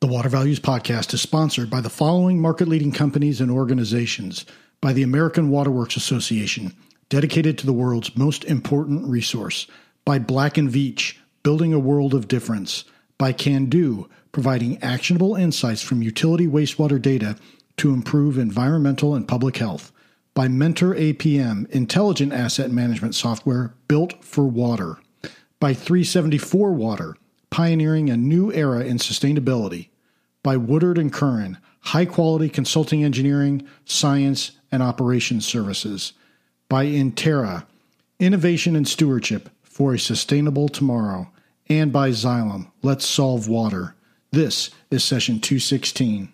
The Water Values Podcast is sponsored by the following market leading companies and organizations by the American Waterworks Association, dedicated to the world's most important resource, by Black and Veatch, building a world of difference, by Kando, providing actionable insights from utility wastewater data to improve environmental and public health, by Mentor APM, intelligent asset management software built for water, by 374 Water pioneering a new era in sustainability by Woodard and Curran, high quality consulting engineering, science, and operations services. By Intera, innovation and stewardship for a sustainable tomorrow. And by Xylem, let's solve water. This is session 216.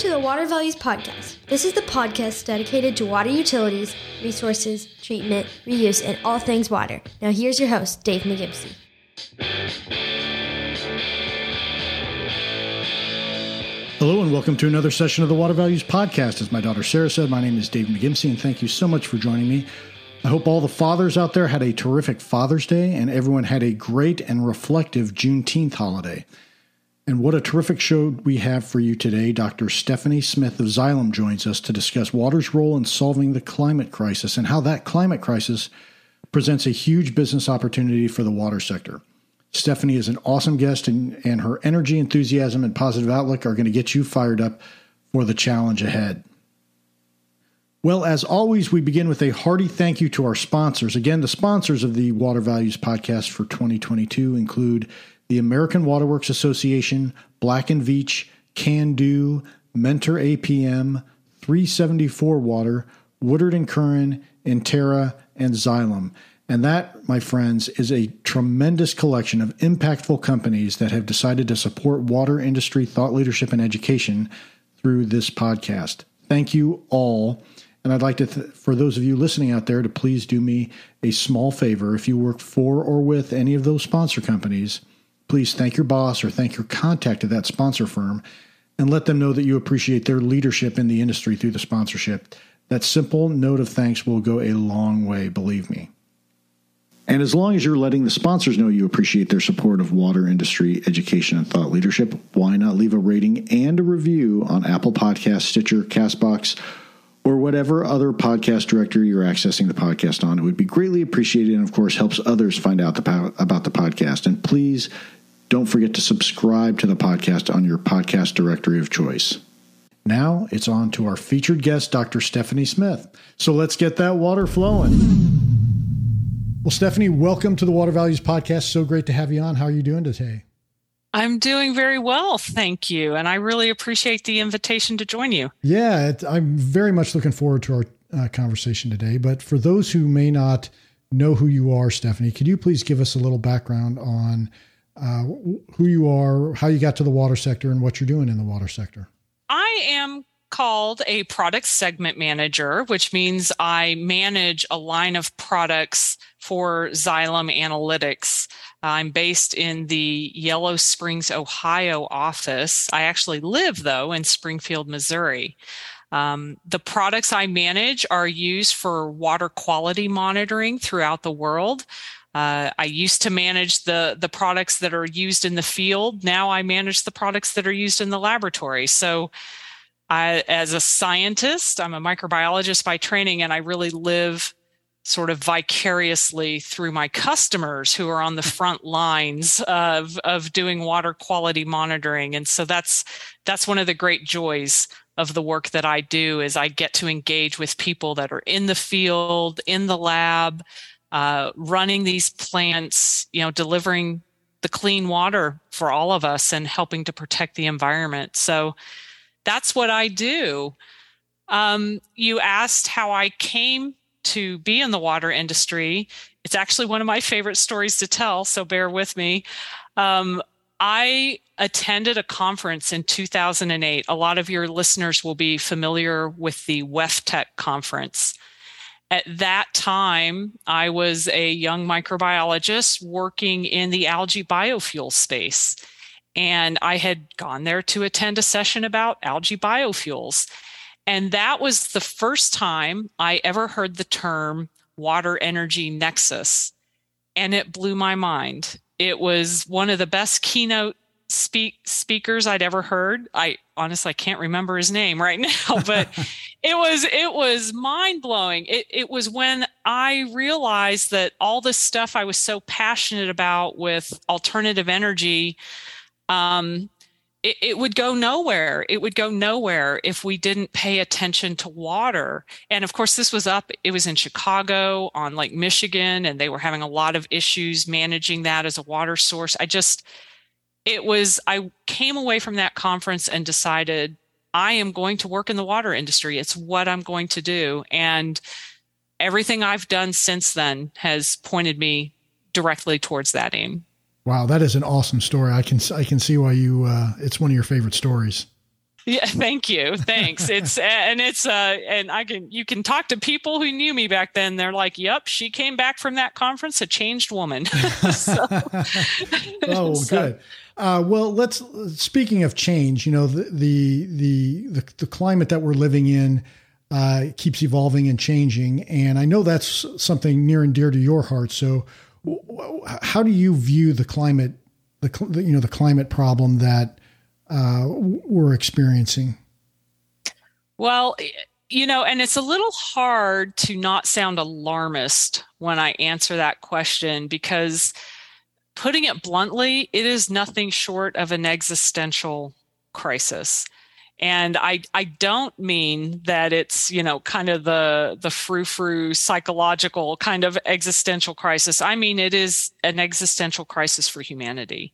To the Water Values Podcast. This is the podcast dedicated to water utilities, resources, treatment, reuse, and all things water. Now, here's your host, Dave McGimpsey. Hello, and welcome to another session of the Water Values Podcast. As my daughter Sarah said, my name is Dave McGimpsey, and thank you so much for joining me. I hope all the fathers out there had a terrific Father's Day and everyone had a great and reflective Juneteenth holiday. And what a terrific show we have for you today. Dr. Stephanie Smith of Xylem joins us to discuss water's role in solving the climate crisis and how that climate crisis presents a huge business opportunity for the water sector. Stephanie is an awesome guest, and, and her energy, enthusiasm, and positive outlook are going to get you fired up for the challenge ahead. Well, as always, we begin with a hearty thank you to our sponsors. Again, the sponsors of the Water Values podcast for 2022 include the American Waterworks Association, Black and Veatch, Kando, Mentor APM, 374 Water, Woodard and Curran, Intera, and Xylem. And that, my friends, is a tremendous collection of impactful companies that have decided to support water industry thought leadership and education through this podcast. Thank you all. And I'd like to, th- for those of you listening out there, to please do me a small favor. If you work for or with any of those sponsor companies, please thank your boss or thank your contact at that sponsor firm and let them know that you appreciate their leadership in the industry through the sponsorship. That simple note of thanks will go a long way, believe me. And as long as you're letting the sponsors know you appreciate their support of water industry education and thought leadership, why not leave a rating and a review on Apple Podcast, Stitcher, Castbox, or whatever other podcast directory you're accessing the podcast on? It would be greatly appreciated and, of course, helps others find out the, about the podcast. And please don't forget to subscribe to the podcast on your podcast directory of choice. Now it's on to our featured guest, Dr. Stephanie Smith. So let's get that water flowing. Well, Stephanie, welcome to the Water Values Podcast. So great to have you on. How are you doing today? I'm doing very well, thank you. And I really appreciate the invitation to join you. Yeah, it, I'm very much looking forward to our uh, conversation today. But for those who may not know who you are, Stephanie, could you please give us a little background on uh, who you are, how you got to the water sector, and what you're doing in the water sector. I am called a product segment manager, which means I manage a line of products for Xylem Analytics. I'm based in the Yellow Springs, Ohio office. I actually live, though, in Springfield, Missouri. Um, the products I manage are used for water quality monitoring throughout the world. Uh, I used to manage the the products that are used in the field. Now I manage the products that are used in the laboratory. So, I, as a scientist, I'm a microbiologist by training, and I really live sort of vicariously through my customers who are on the front lines of of doing water quality monitoring. And so that's that's one of the great joys of the work that I do is I get to engage with people that are in the field, in the lab, uh, running these plants, you know, delivering the clean water for all of us and helping to protect the environment. So that's what I do. Um, you asked how I came to be in the water industry. It's actually one of my favorite stories to tell, so bear with me. Um, I attended a conference in 2008. A lot of your listeners will be familiar with the WEFTEC conference at that time, I was a young microbiologist working in the algae biofuel space. And I had gone there to attend a session about algae biofuels. And that was the first time I ever heard the term water energy nexus. And it blew my mind. It was one of the best keynote speak speakers I'd ever heard. I honestly I can't remember his name right now, but it was it was mind blowing. It it was when I realized that all this stuff I was so passionate about with alternative energy, um, it, it would go nowhere. It would go nowhere if we didn't pay attention to water. And of course, this was up. It was in Chicago on Lake Michigan, and they were having a lot of issues managing that as a water source. I just it was I came away from that conference and decided I am going to work in the water industry. It's what I'm going to do. And everything I've done since then has pointed me directly towards that aim. Wow, that is an awesome story. I can I can see why you uh, it's one of your favorite stories. Yeah, thank you. Thanks. It's and it's uh and I can you can talk to people who knew me back then. They're like, "Yep, she came back from that conference a changed woman." oh, so. good. Uh, well, let's. Speaking of change, you know the the the the, the climate that we're living in uh, keeps evolving and changing, and I know that's something near and dear to your heart. So, how do you view the climate, the you know the climate problem that uh, we're experiencing? Well, you know, and it's a little hard to not sound alarmist when I answer that question because putting it bluntly, it is nothing short of an existential crisis. And I, I don't mean that it's, you know, kind of the, the frou-frou psychological kind of existential crisis. I mean, it is an existential crisis for humanity.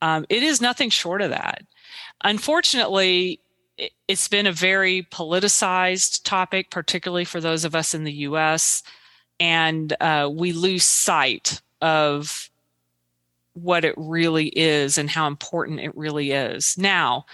Um, it is nothing short of that. Unfortunately, it's been a very politicized topic, particularly for those of us in the US. And uh, we lose sight of what it really is and how important it really is. Now,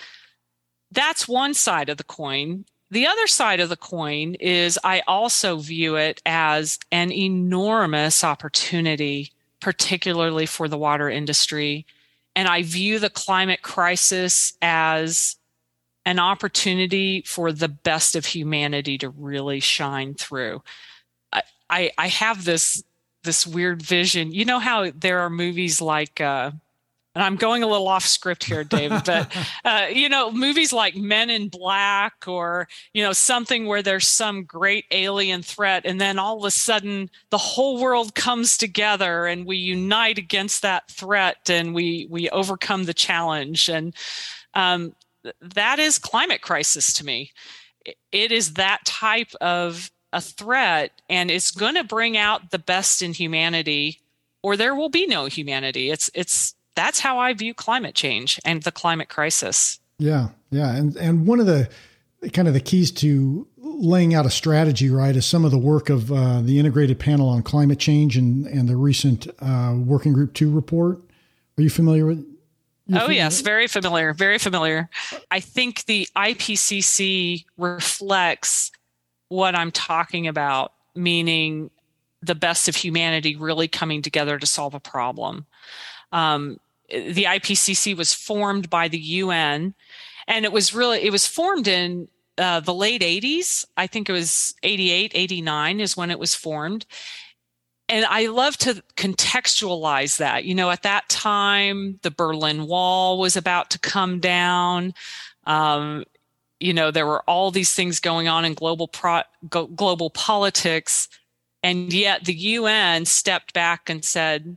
that's one side of the coin. The other side of the coin is I also view it as an enormous opportunity, particularly for the water industry. And I view the climate crisis as an opportunity for the best of humanity to really shine through. I, I, I have this this weird vision. You know how there are movies like, uh, and I'm going a little off script here, David, but uh, you know, movies like Men in Black or you know something where there's some great alien threat, and then all of a sudden the whole world comes together and we unite against that threat and we we overcome the challenge, and um, that is climate crisis to me. It is that type of a threat and it's going to bring out the best in humanity or there will be no humanity it's it's that's how i view climate change and the climate crisis. Yeah yeah. And and one of the kind of the keys to laying out a strategy right is some of the work of uh, the integrated panel on climate change and and the recent uh, working group 2 report. Are you familiar with oh yes. very familiar. Very familiar. I think the ipcc reflects what I'm talking about, meaning the best of humanity really coming together to solve a problem. Um, the IPCC was formed by the UN, and it was really it was formed in uh, the late 80s. I think it was 88, 89 is when it was formed. And I love to contextualize that. You know, at that time, the Berlin Wall was about to come down. Um, you know there were all these things going on in global pro, global politics and yet the UN stepped back and said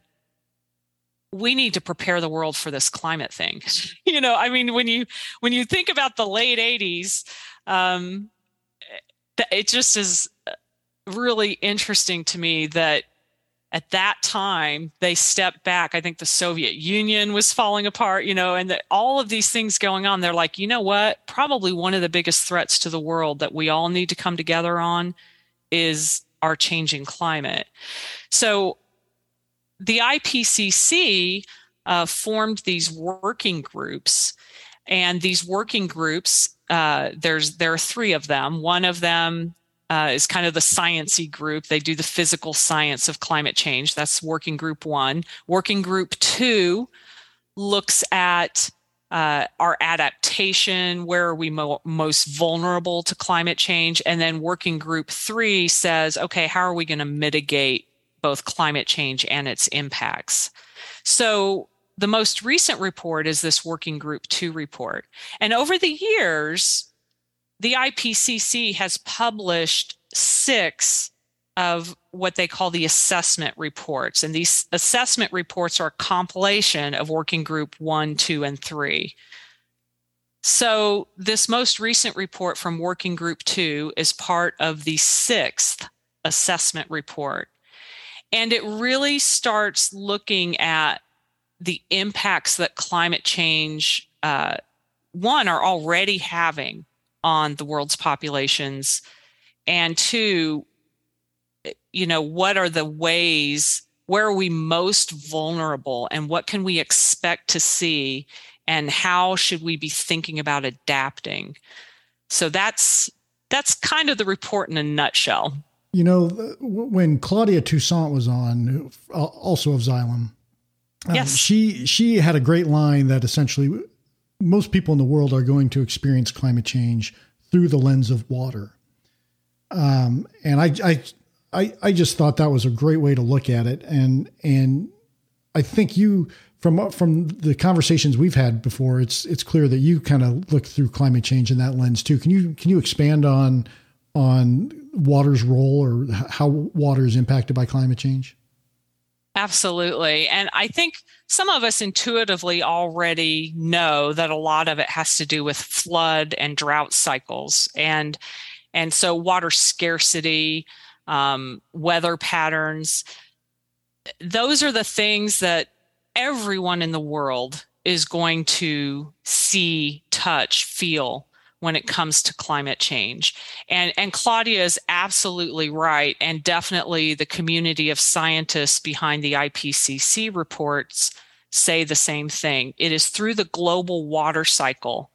we need to prepare the world for this climate thing. You know i mean when you when you think about the late 80s um, it just is really interesting to me that at that time they stepped back. I think the soviet union was falling apart you know and the, all of these things going on. They're like you know what? Probably one of the biggest threats to the world that we all need to come together on is our changing climate. So the ipcc uh, formed these working groups and these working groups uh, there's there are three of them one of them uh, is kind of the sciency group. They do the physical science of climate change. That's working group one. Working group two looks at uh, our adaptation, where are we mo- most vulnerable to climate change? And then working group three says, okay, how are we going to mitigate both climate change and its impacts? So the most recent report is this working group two report. And over the years, the IPCC has published six of what they call the assessment reports. And these assessment reports are a compilation of working group one, two, and three. So, this most recent report from working group two is part of the sixth assessment report. And it really starts looking at the impacts that climate change, uh, one, are already having on the world's populations, and two, you know, what are the ways, where are we most vulnerable, and what can we expect to see, and how should we be thinking about adapting? So that's that's kind of the report in a nutshell. You know, when Claudia Toussaint was on, also of Xylem, um, yes. she she had a great line that essentially most people in the world are going to experience climate change through the lens of water. Um, and I, I I, I just thought that was a great way to look at it. And, and I think you, from, from the conversations we've had before, it's, it's clear that you kind of look through climate change in that lens too. Can you, can you expand on, on water's role or how water is impacted by climate change? Absolutely. And I think some of us intuitively already know that a lot of it has to do with flood and drought cycles. And and so water scarcity, um, weather patterns. Those are the things that everyone in the world is going to see, touch, feel when it comes to climate change. And, and Claudia is absolutely right. And definitely the community of scientists behind the IPCC reports say the same thing. It is through the global water cycle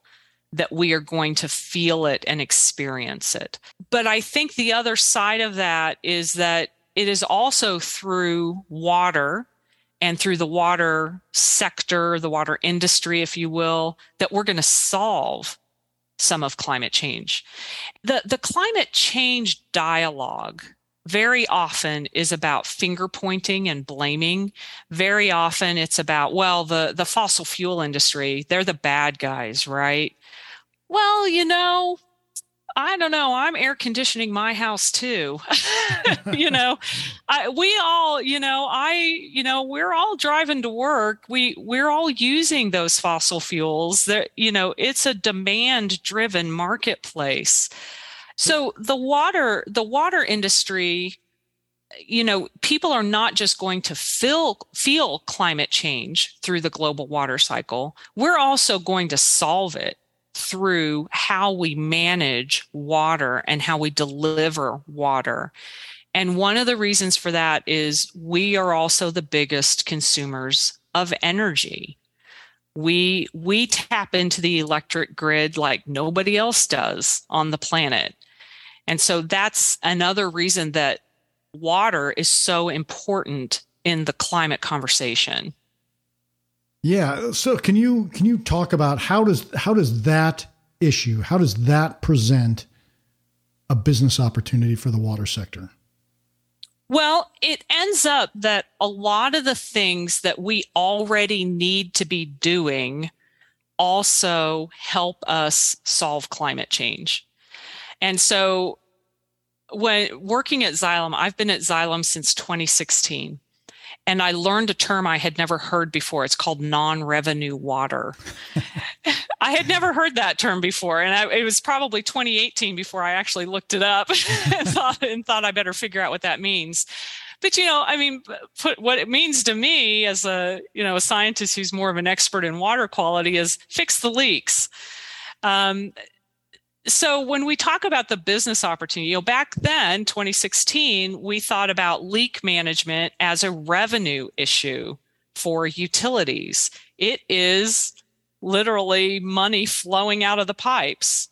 that we are going to feel it and experience it. But I think the other side of that is that it is also through water and through the water sector, the water industry, if you will, that we're going to solve some of climate change. The, the climate change dialogue very often is about finger pointing and blaming. Very often it's about, well, the, the fossil fuel industry, they're the bad guys, right? Well, you know, I don't know. I'm air conditioning my house too. you know, I, we all, you know, I, you know, we're all driving to work. We we're all using those fossil fuels. That you know, it's a demand driven marketplace. So the water, the water industry, you know, people are not just going to feel feel climate change through the global water cycle. We're also going to solve it through how we manage water and how we deliver water. And one of the reasons for that is we are also the biggest consumers of energy. We we tap into the electric grid like nobody else does on the planet. And so that's another reason that water is so important in the climate conversation. Yeah. So can you can you talk about how does how does that issue how does that present a business opportunity for the water sector? Well, it ends up that a lot of the things that we already need to be doing also help us solve climate change. And so when working at Xylem, I've been at Xylem since 2016 and I learned a term I had never heard before. It's called non revenue water. I had never heard that term before. And I, it was probably 2018 before I actually looked it up and, thought, and thought I better figure out what that means. But you know, I mean, put what it means to me as a you know a scientist who's more of an expert in water quality is fix the leaks. Um, so when we talk about the business opportunity, you know, back then, 2016, we thought about leak management as a revenue issue for utilities. It is literally money flowing out of the pipes.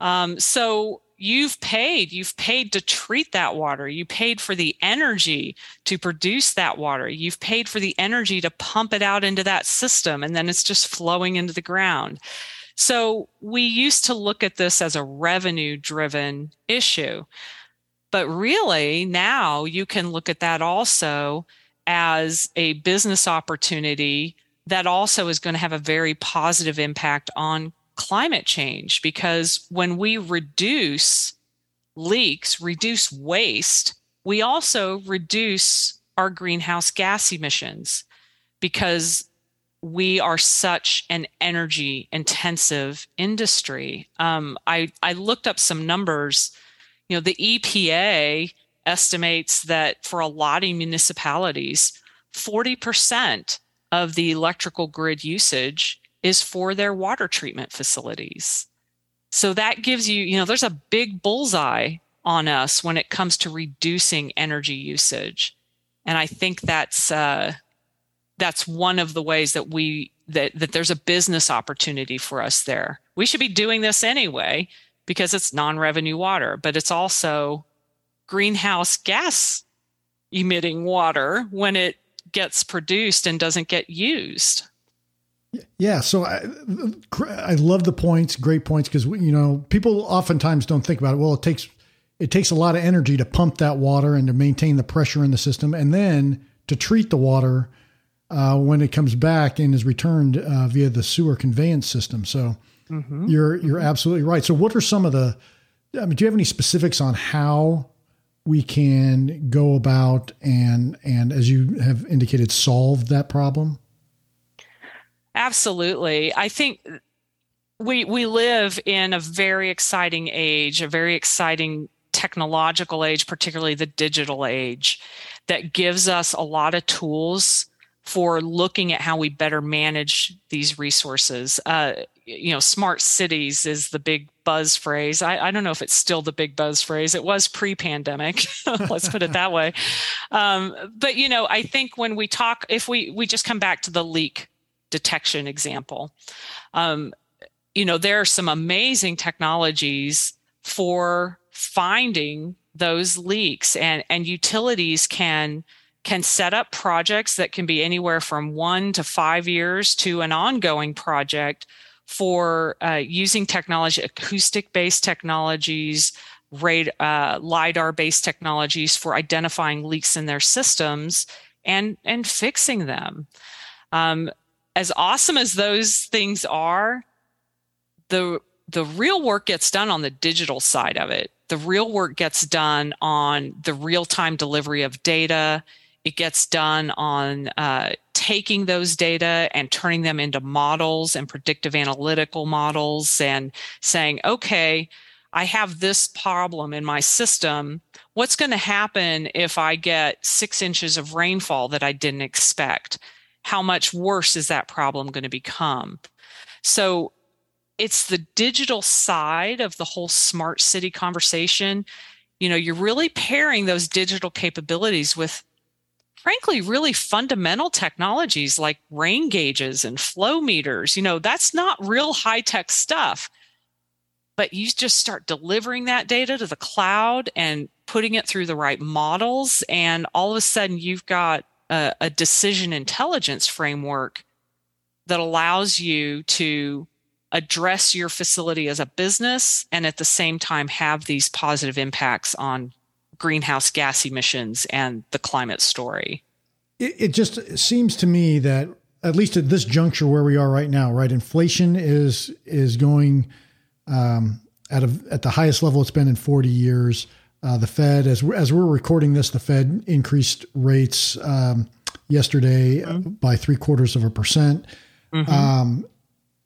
Um, so you've paid you've paid to treat that water you paid for the energy to produce that water you've paid for the energy to pump it out into that system and then it's just flowing into the ground so we used to look at this as a revenue driven issue but really now you can look at that also as a business opportunity that also is going to have a very positive impact on climate change because when we reduce leaks, reduce waste, we also reduce our greenhouse gas emissions because we are such an energy intensive industry. Um, I, I looked up some numbers. You know, the EPA estimates that for a lot of municipalities, 40% of the electrical grid usage is for their water treatment facilities. So that gives you, you know, there's a big bullseye on us when it comes to reducing energy usage. And I think that's uh, that's one of the ways that we that that there's a business opportunity for us there. We should be doing this anyway because it's non-revenue water, but it's also greenhouse gas emitting water when it gets produced and doesn't get used. Yeah, so I, I love the points, great points, because you know people oftentimes don't think about it. Well, it takes it takes a lot of energy to pump that water and to maintain the pressure in the system, and then to treat the water uh, when it comes back and is returned uh, via the sewer conveyance system. So mm-hmm. you're you're mm-hmm. absolutely right. So what are some of the? I mean, do you have any specifics on how we can go about and and as you have indicated, solve that problem? Absolutely. I think we we live in a very exciting age, a very exciting technological age, particularly the digital age, that gives us a lot of tools for looking at how we better manage these resources. Uh, you know, smart cities is the big buzz phrase. I, I, don't know if it's still the big buzz phrase. It was pre-pandemic. Let's put it that way. Um, but you know, I think when we talk, if we we just come back to the leak detection example. Um, you know, there are some amazing technologies for finding those leaks and, and utilities can can set up projects that can be anywhere from one to five years to an ongoing project for uh, using technology, acoustic based technologies, uh, lidar based technologies for identifying leaks in their systems and and fixing them. Um, as awesome as those things are, the the real work gets done on the digital side of it. The real work gets done on the real time delivery of data. It gets done on uh, taking those data and turning them into models and predictive analytical models and saying, okay, I have this problem in my system. What's going to happen if I get six inches of rainfall that I didn't expect? how much worse is that problem going to become? So it's the digital side of the whole smart city conversation. You know, you're really pairing those digital capabilities with frankly really fundamental technologies like rain gauges and flow meters. You know, that's not real high tech stuff. But you just start delivering that data to the cloud and putting it through the right models. And all of a sudden, you've got a, a decision intelligence framework that allows you to address your facility as a business and at the same time have these positive impacts on greenhouse gas emissions and the climate story. It, it, just seems to me that at least at this juncture where we are right now, right, inflation is is going um, at a, at the highest level it's been in 40 years. Uh, the Fed, as we're, as we're recording this, the Fed increased rates um, yesterday mm-hmm. by three quarters of a percent. Mm-hmm. Um,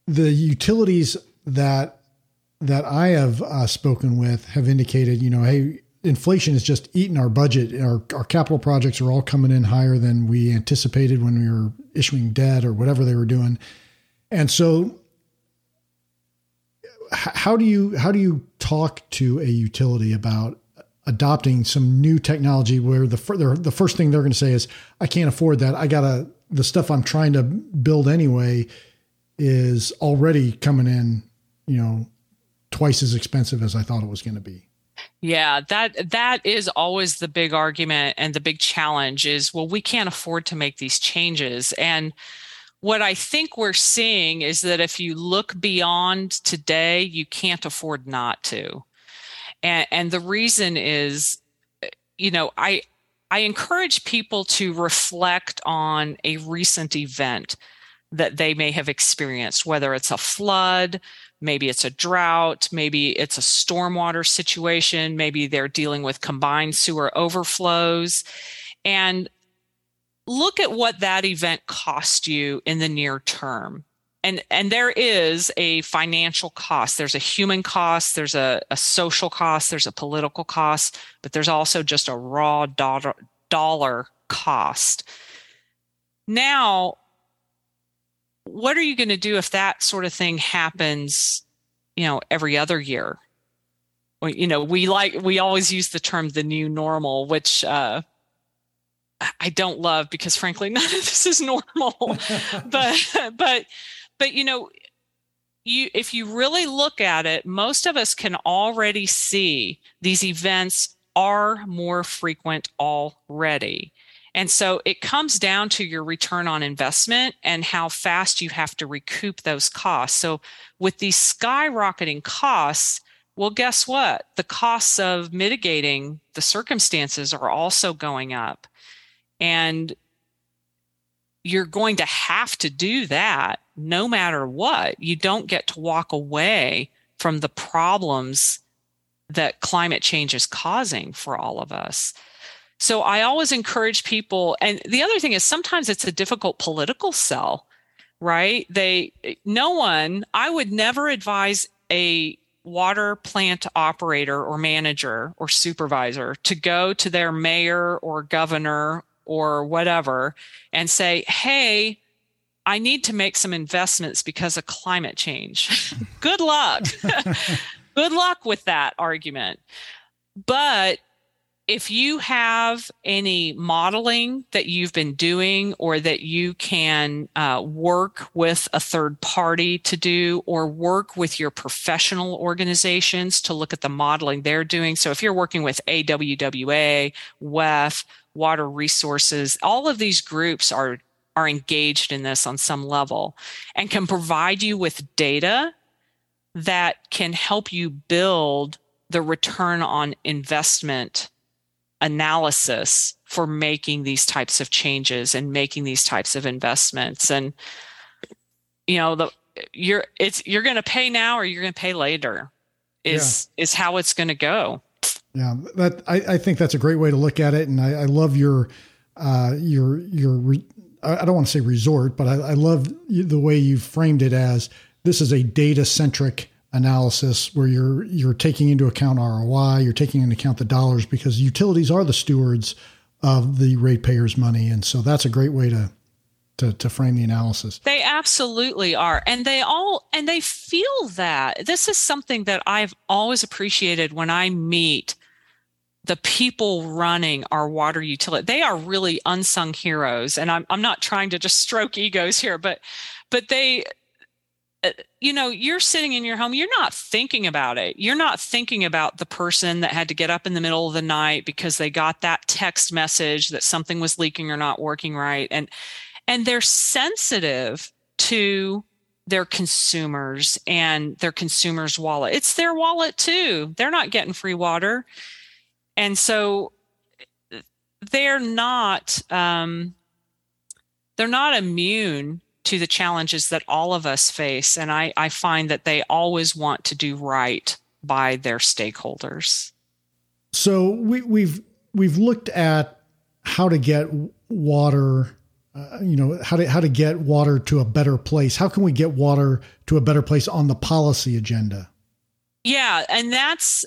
the utilities that that I have uh, spoken with have indicated, you know, hey, inflation has just eaten our budget. Our, our capital projects are all coming in higher than we anticipated when we were issuing debt or whatever they were doing. And so how do you how do you talk to a utility about adopting some new technology where the the first thing they're going to say is I can't afford that. I got to the stuff I'm trying to build anyway is already coming in, you know, twice as expensive as I thought it was going to be. Yeah, that that is always the big argument and the big challenge is well we can't afford to make these changes and what I think we're seeing is that if you look beyond today, you can't afford not to. And, and the reason is, you know, I, I encourage people to reflect on a recent event that they may have experienced, whether it's a flood, maybe it's a drought, maybe it's a stormwater situation, maybe they're dealing with combined sewer overflows. And look at what that event cost you in the near term. And and there is a financial cost. There's a human cost there's a, a social cost there's a political cost but there's also just a raw dollar, dollar cost. Now what are you going to do if that sort of thing happens you know every other year well, you know we like we always use the term the new normal which uh I don't love because frankly none of this is normal. but but but you know you if you really look at it most of us can already see these events are more frequent already. And so it comes down to your return on investment and how fast you have to recoup those costs. So with these skyrocketing costs, well, guess what? The costs of mitigating the circumstances are also going up. And you're going to have to do that no matter what. You don't get to walk away from the problems that climate change is causing for all of us. So I always encourage people. And the other thing is sometimes it's a difficult political sell, right? They, no one, I would never advise a water plant operator or manager or supervisor to go to their mayor or governor or whatever and say, hey, I need to make some investments because of climate change. Good luck. Good luck with that argument. But if you have any modeling that you've been doing or that you can uh, work with a third party to do or work with your professional organizations to look at the modeling they're doing. So if you're working with awwa wef water resources all of these groups are are engaged in this on some level and can provide you with data that can help you build the return on investment analysis for making these types of changes and making these types of investments. And you know the you're it's you're going to pay now or you're going to pay later is yeah. is how it's going to go. Yeah that I, I think that's a great way to look at it. And i, I love your uh your your re, i don't want to say resort but I, I love the way you framed it as this is a data centric analysis where you're you're taking into account ROI, you're taking into account the dollars because utilities are the stewards of the ratepayers' money, and so that's a great way to to, to frame the analysis. They absolutely are. And they all and they feel that. This is something that I've always appreciated when I meet the people running our water utility. They are really unsung heroes. And I'm I'm not trying to just stroke egos here, but but they you know, you're sitting in your home, you're not thinking about it. You're not thinking about the person that had to get up in the middle of the night because they got that text message that something was leaking or not working right. And and they're sensitive to their consumers and their consumers' wallet. It's their wallet too. They're not getting free water. And so they're not um, they're not immune to the challenges that all of us face. And I, I find that they always want to do right by their stakeholders. So we, we've we've looked at how to get water, uh, you know, how to how to get water to a better place. How can we get water to a better place on the policy agenda? Yeah, and that's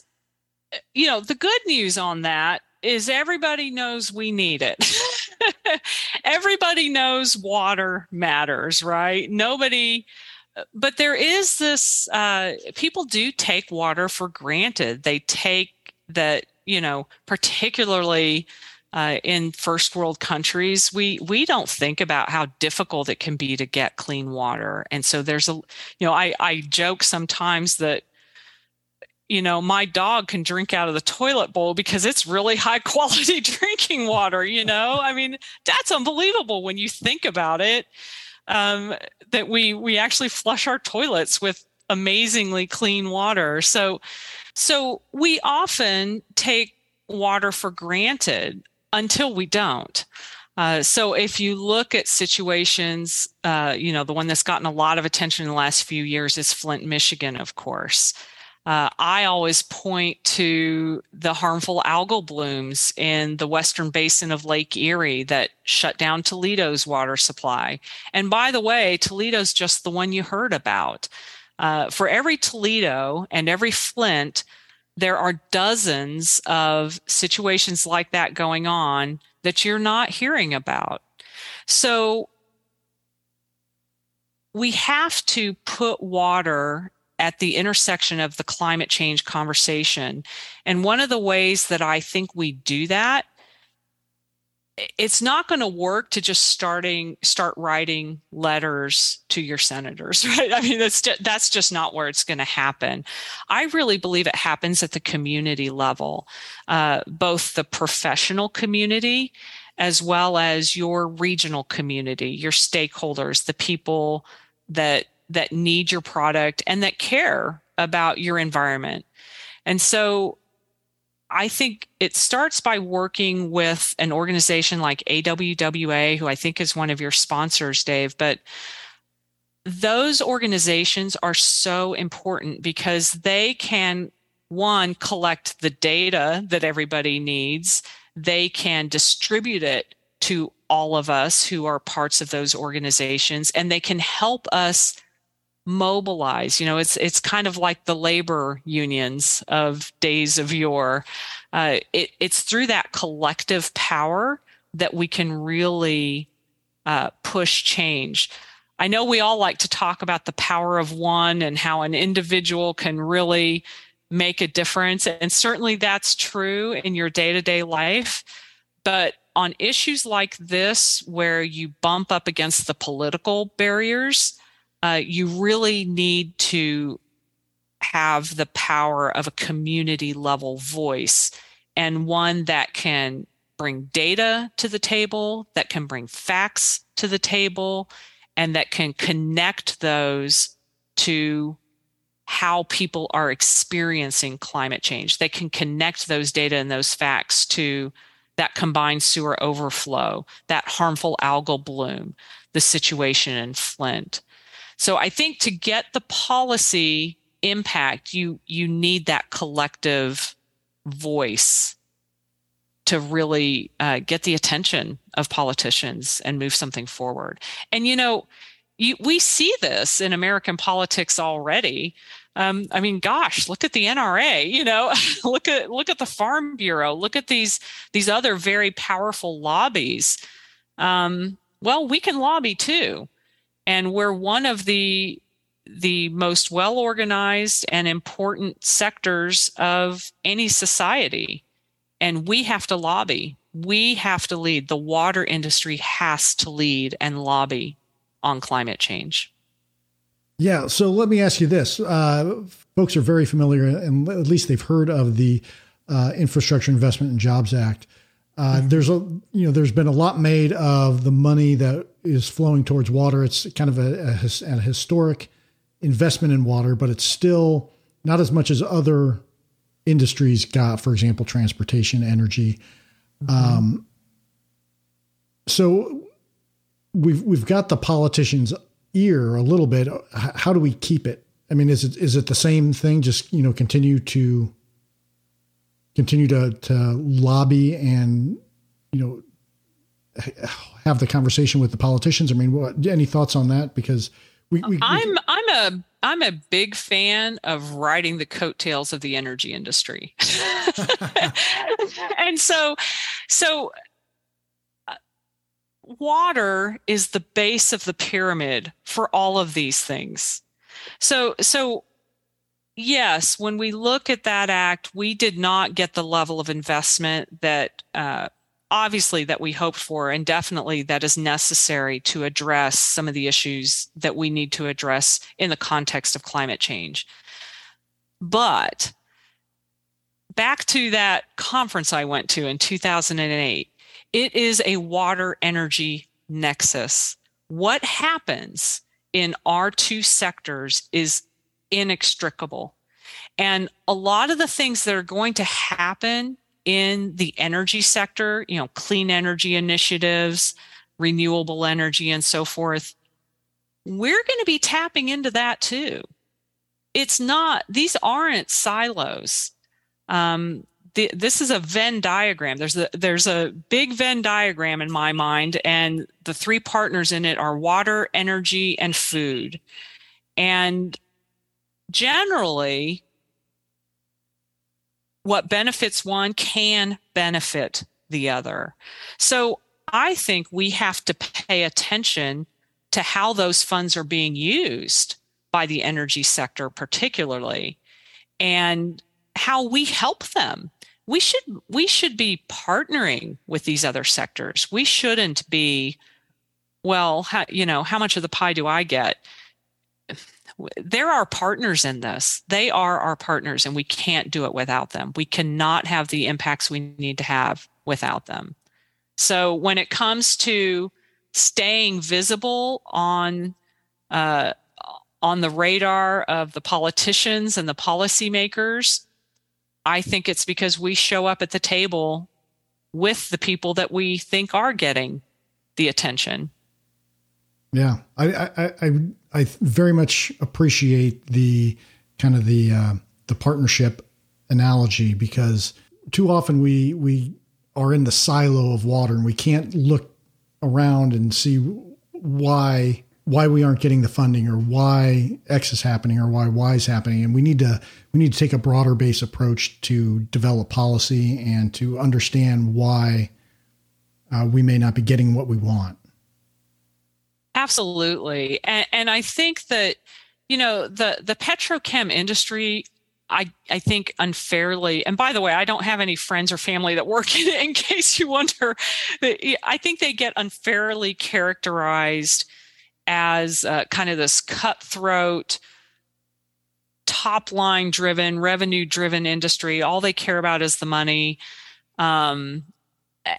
you know the good news on that is everybody knows we need it. everybody knows water matters, right? Nobody, but there is this, uh, people do take water for granted. They take that, you know, particularly uh, in first world countries, we we don't think about how difficult it can be to get clean water, and so there's a, you know, I I joke sometimes that you know, my dog can drink out of the toilet bowl because it's really high quality drinking water, you know? I mean, that's unbelievable when you think about it. Um, that we we actually flush our toilets with amazingly clean water. So so we often take water for granted until we don't. Uh, so if you look at situations, uh, you know, the one that's gotten a lot of attention in the last few years is Flint, Michigan, of course. Uh, I always point to the harmful algal blooms in the western basin of Lake Erie that shut down Toledo's water supply. And by the way, Toledo's just the one you heard about. Uh, for every Toledo and every Flint, there are dozens of situations like that going on that you're not hearing about. So we have to put water at the intersection of the climate change conversation. And one of the ways that I think we do that it's not going to work to just starting start writing letters to your senators right i mean that's just, that's just not where it's going to happen i really believe it happens at the community level uh, both the professional community as well as your regional community your stakeholders the people that that need your product and that care about your environment and so I think it starts by working with an organization like AWWA, who I think is one of your sponsors, Dave. But those organizations are so important because they can, one, collect the data that everybody needs, they can distribute it to all of us who are parts of those organizations, and they can help us mobilize. You know, it's it's kind of like the labor unions of days of yore. Uh, it, it's through that collective power that we can really uh, push change. I know we all like to talk about the power of one and how an individual can really make a difference. And certainly that's true in your day to day life. But on issues like this, where you bump up against the political barriers, uh, you really need to have the power of a community level voice and one that can bring data to the table, that can bring facts to the table, and that can connect those to how people are experiencing climate change. They can connect those data and those facts to that combined sewer overflow, that harmful algal bloom, the situation in Flint. So I think to get the policy impact, you you need that collective voice to really uh, get the attention of politicians and move something forward. And you know, you, we see this in American politics already. Um, I mean, gosh, look at the NRA. You know, look at look at the Farm Bureau. Look at these these other very powerful lobbies. Um, well, we can lobby too and we're one of the the most well organized and important sectors of any society. And we have to lobby. We have to lead. The water industry has to lead and lobby on climate change. Yeah so let me ask you this. Uh, folks are very familiar and at least they've heard of the uh, infrastructure investment and jobs act. Uh, there's a you know there's been a lot made of the money that is flowing towards water. It's kind of a, a, a historic investment in water, but it's still not as much as other industries got. For example, transportation, energy. Mm-hmm. Um, so we've we've got the politicians' ear a little bit. How do we keep it? I mean, is it is it the same thing? Just you know, continue to continue to to lobby and you know have the conversation with the politicians? I mean, what any thoughts on that? Because we, we, I'm we, I'm a I'm a big fan of riding the coattails of the energy industry, and so so uh, water is the base of the pyramid for all of these things. So so yes, when we look at that act, we did not get the level of investment that uh, obviously that we hoped for, and definitely that is necessary to address some of the issues that we need to address in the context of climate change. But back to that conference I went to in 2008, it is a water energy nexus. What happens in our two sectors is inextricable. And a lot of the things that are going to happen in the energy sector, you know, clean energy initiatives, renewable energy, and so forth, we're going to be tapping into that too. It's not, these aren't silos. Um, the, this is a Venn diagram. There's a there's a big Venn diagram in my mind, and the three partners in it are water, energy, and food. And generally, what benefits one can benefit the other. So I think we have to pay attention to how those funds are being used by the energy sector, particularly, and how we help them. We should we should be partnering with these other sectors. We shouldn't be, well, how, you know, how much of the pie do I get? There are partners in this. They are our partners, and we can't do it without them. We cannot have the impacts we need to have without them. So when it comes to staying visible on uh, on the radar of the politicians and the policymakers, I think it's because we show up at the table with the people that we think are getting the attention. Yeah, I I I, I very much appreciate the kind of the uh, the partnership analogy because too often we we are in the silo of water and we can't look around and see why why we aren't getting the funding or why X is happening or why Y is happening. And we need to we need to take a broader base approach to develop policy and to understand why uh, we may not be getting what we want. Absolutely, and, and I think that you know the the petrochem industry I, I think unfairly, and by the way, I don't have any friends or family that work in it in case you wonder. I think they get unfairly characterized as uh, kind of this cutthroat, top line driven, revenue driven industry. All they care about is the money. Um,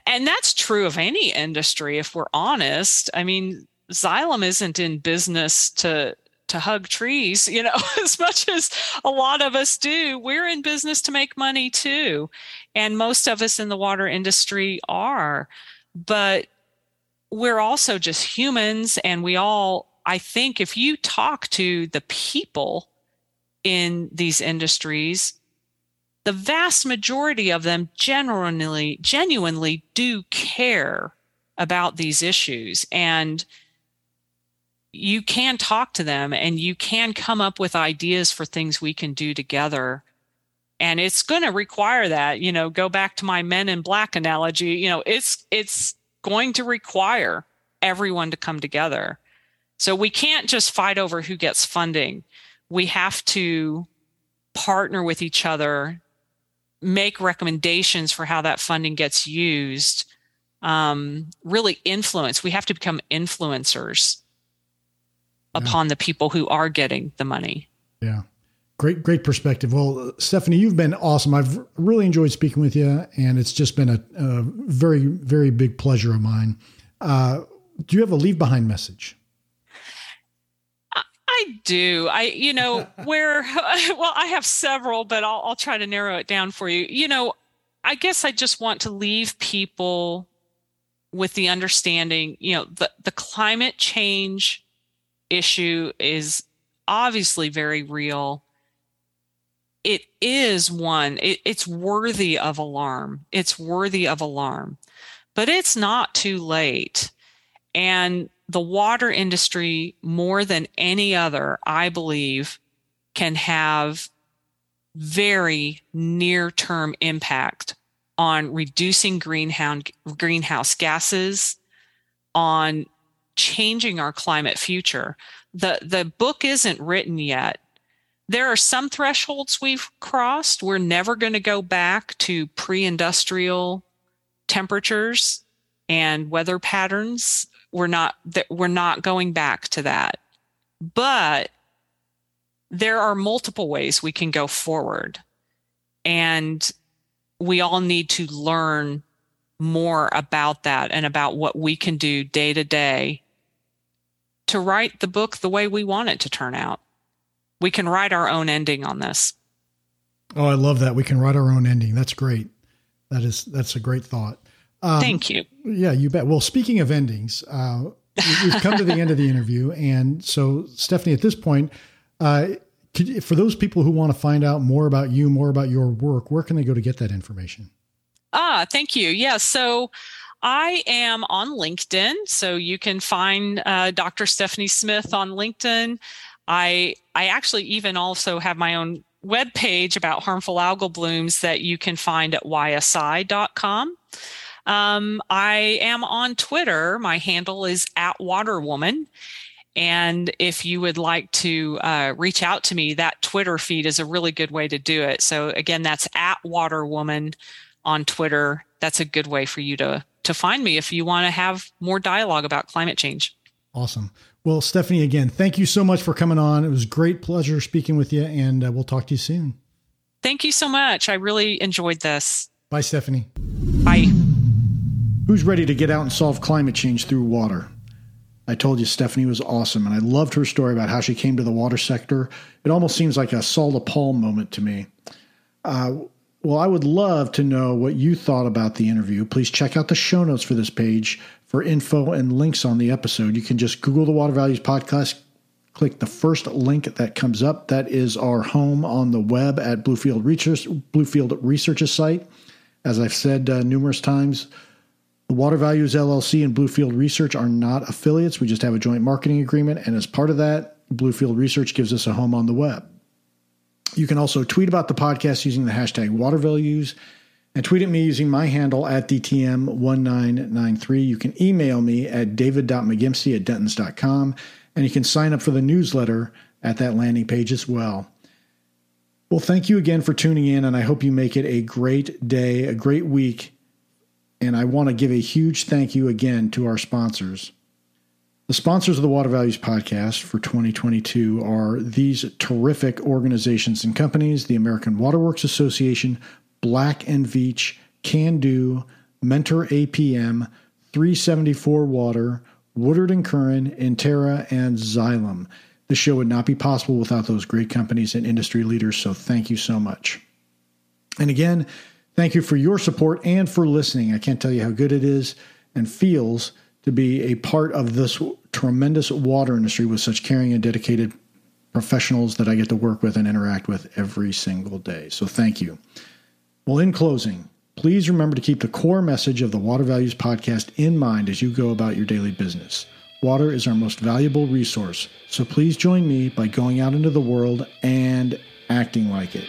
and that's true of any industry, if we're honest. I mean, Xylem isn't in business to to hug trees, you know, as much as a lot of us do. We're in business to make money too. And most of us in the water industry are. But we're also just humans. And we all, I think, if you talk to the people in these industries, the vast majority of them genuinely, genuinely do care about these issues. And you can talk to them and you can come up with ideas for things we can do together. And it's going to require that you know go back to my men in black analogy you know it's it's going to require everyone to come together. So we can't just fight over who gets funding. We have to partner with each other make recommendations for how that funding gets used um, really influence. We have to become influencers upon the people who are getting the money. Yeah. Great, great perspective. Well, Stephanie, you've been awesome. I've really enjoyed speaking with you, and it's just been a, a very, very big pleasure of mine. Uh, do you have a leave behind message? I do. I, you know, where, well, I have several, but I'll, I'll try to narrow it down for you. You know, I guess I just want to leave people with the understanding, you know, the, the climate change issue is obviously very real. It is one, it, it's worthy of alarm. It's worthy of alarm, but it's not too late. And the water industry, more than any other, I believe, can have very near term impact on reducing greenhouse gases, on changing our climate future. The, the book isn't written yet. There are some thresholds we've crossed. We're never going to go back to pre industrial temperatures and weather patterns. We're not, we're not going back to that. But there are multiple ways we can go forward. And we all need to learn more about that and about what we can do day to day to write the book the way we want it to turn out. We can write our own ending on this. Oh, I love that. We can write our own ending. That's great. That is that's a great thought. Um, Thank you. Yeah, you bet. Well, speaking of endings, uh, we've come to the end of the interview, and so Stephanie, at this point, uh, could, for those people who want to find out more about you, more about your work, where can they go to get that information? Ah, thank you. Yeah, so I am on LinkedIn, so you can find uh, Dr. Stephanie Smith on LinkedIn. I I actually even also have my own web page about harmful algal blooms that you can find at ysi.com. Um, I am on Twitter. My handle is at Waterwoman. And if you would like to uh, reach out to me, that Twitter feed is a really good way to do it. So again, that's at Waterwoman on Twitter. That's a good way for you to to find me if you want to have more dialogue about climate change. Awesome. Well, Stephanie, again, thank you so much for coming on. It was great pleasure speaking with you, and uh, we'll talk to you soon. Thank you so much. I really enjoyed this. Bye, Stephanie. Bye. Who's ready to get out and solve climate change through water? I told you Stephanie was awesome, and I loved her story about how she came to the water sector. It almost seems like a Saul de Paul moment to me. Uh, well, I would love to know what you thought about the interview. Please check out the show notes for this page for info and links on the episode. You can just Google the Water Values Podcast, click the first link that comes up. That is our home on the web at Bluefield Research, Bluefield Research's site. As I've said uh, numerous times, the Water Values LLC and Bluefield Research are not affiliates. We just have a joint marketing agreement. And as part of that, Bluefield Research gives us a home on the web. You can also tweet about the podcast using the hashtag watervalues and tweet at me using my handle at DTM1993. You can email me at david.mcgimpsey at dentons.com and you can sign up for the newsletter at that landing page as well. Well, thank you again for tuning in, and I hope you make it a great day, a great week. And I want to give a huge thank you again to our sponsors. The sponsors of the Water Values podcast for 2022 are these terrific organizations and companies the American Waterworks Association, Black and Veatch, Kando, Mentor APM, 374 Water, Woodard and Curran, Intera, and Xylem. The show would not be possible without those great companies and industry leaders, so thank you so much. And again, thank you for your support and for listening. I can't tell you how good it is and feels to be a part of this tremendous water industry with such caring and dedicated professionals that I get to work with and interact with every single day. So thank you. Well, in closing, please remember to keep the core message of the Water Values podcast in mind as you go about your daily business. Water is our most valuable resource, so please join me by going out into the world and acting like it.